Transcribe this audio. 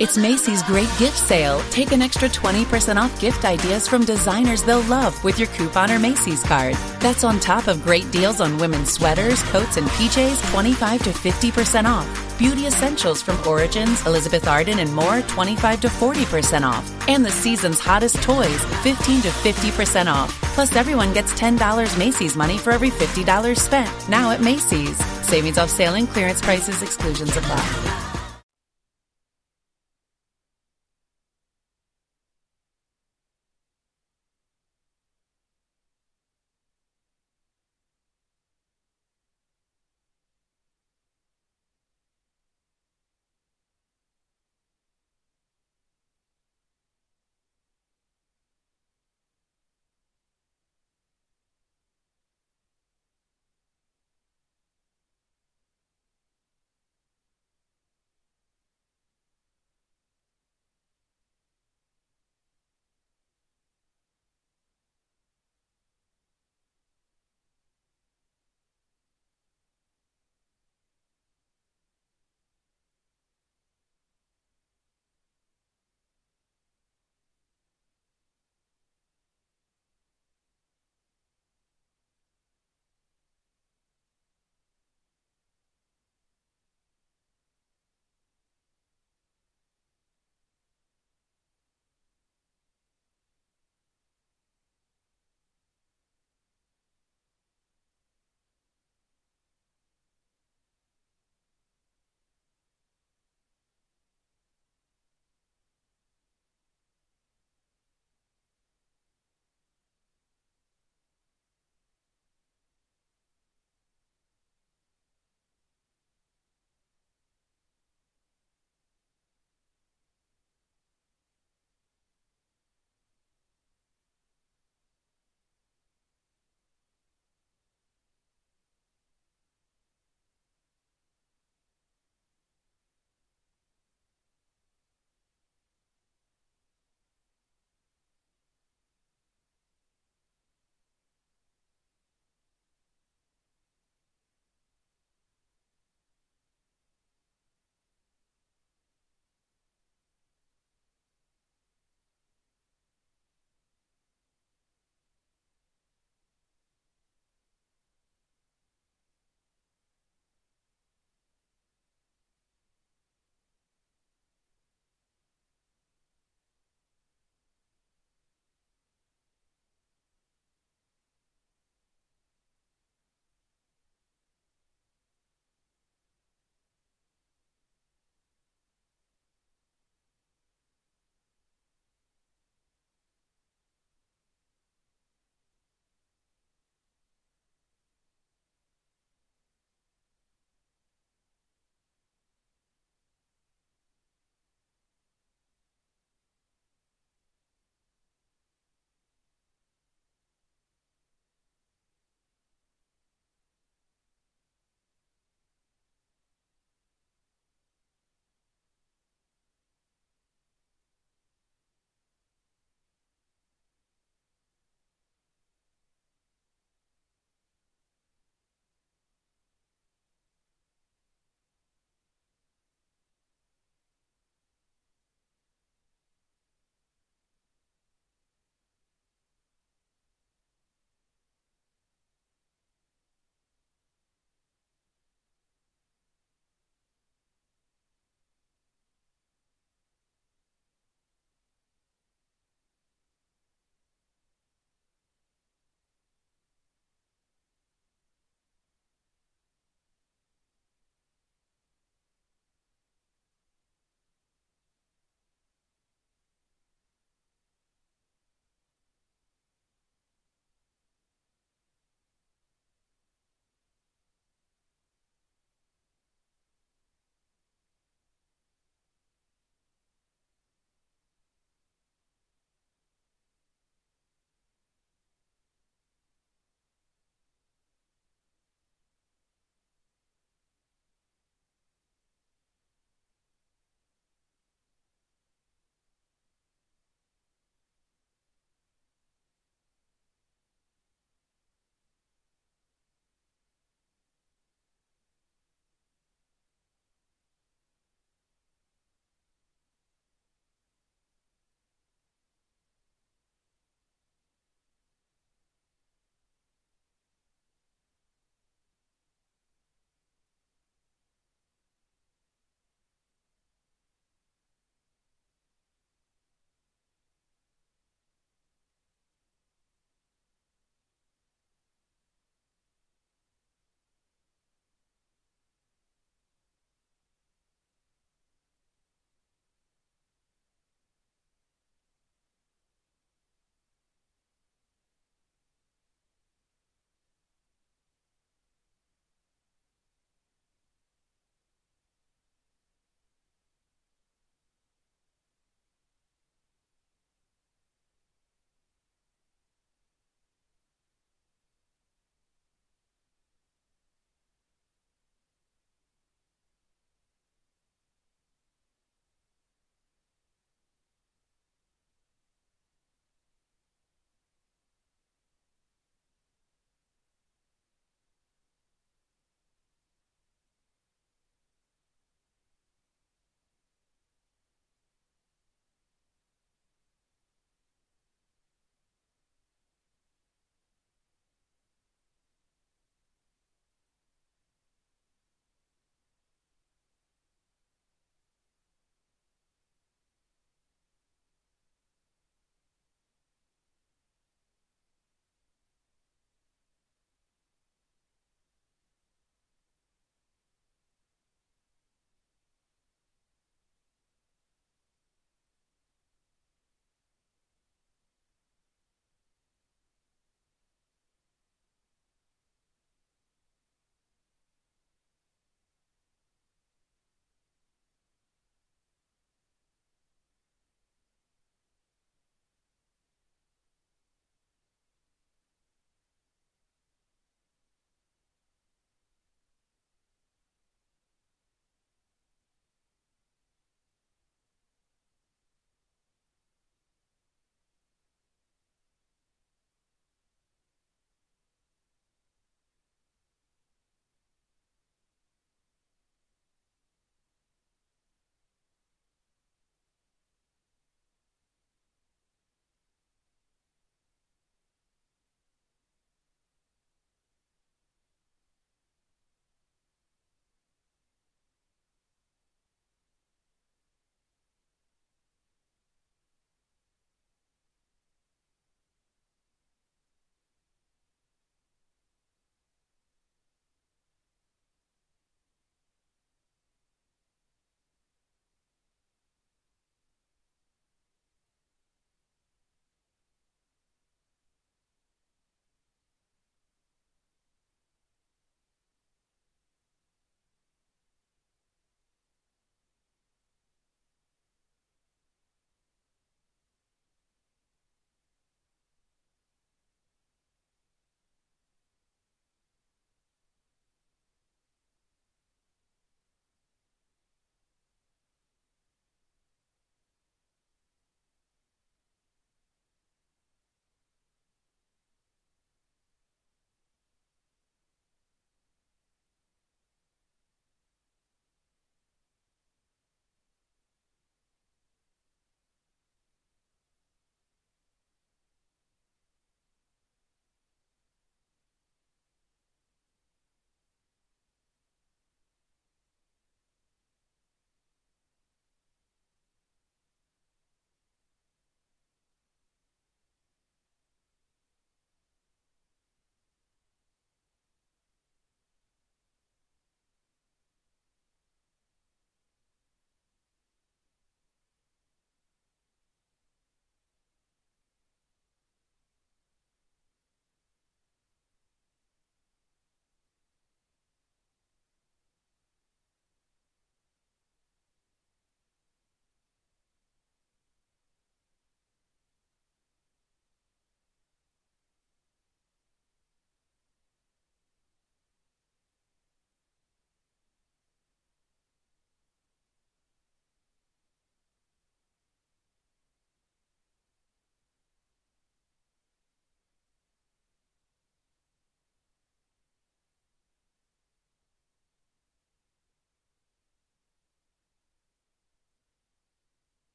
It's Macy's Great Gift Sale. Take an extra 20% off gift ideas from designers they'll love with your coupon or Macy's card. That's on top of great deals on women's sweaters, coats, and PJs 25 to 50% off. Beauty essentials from Origins, Elizabeth Arden, and more 25 to 40% off. And the season's hottest toys 15 to 50% off. Plus, everyone gets $10 Macy's money for every $50 spent. Now at Macy's. Savings off sale and clearance prices, exclusions apply.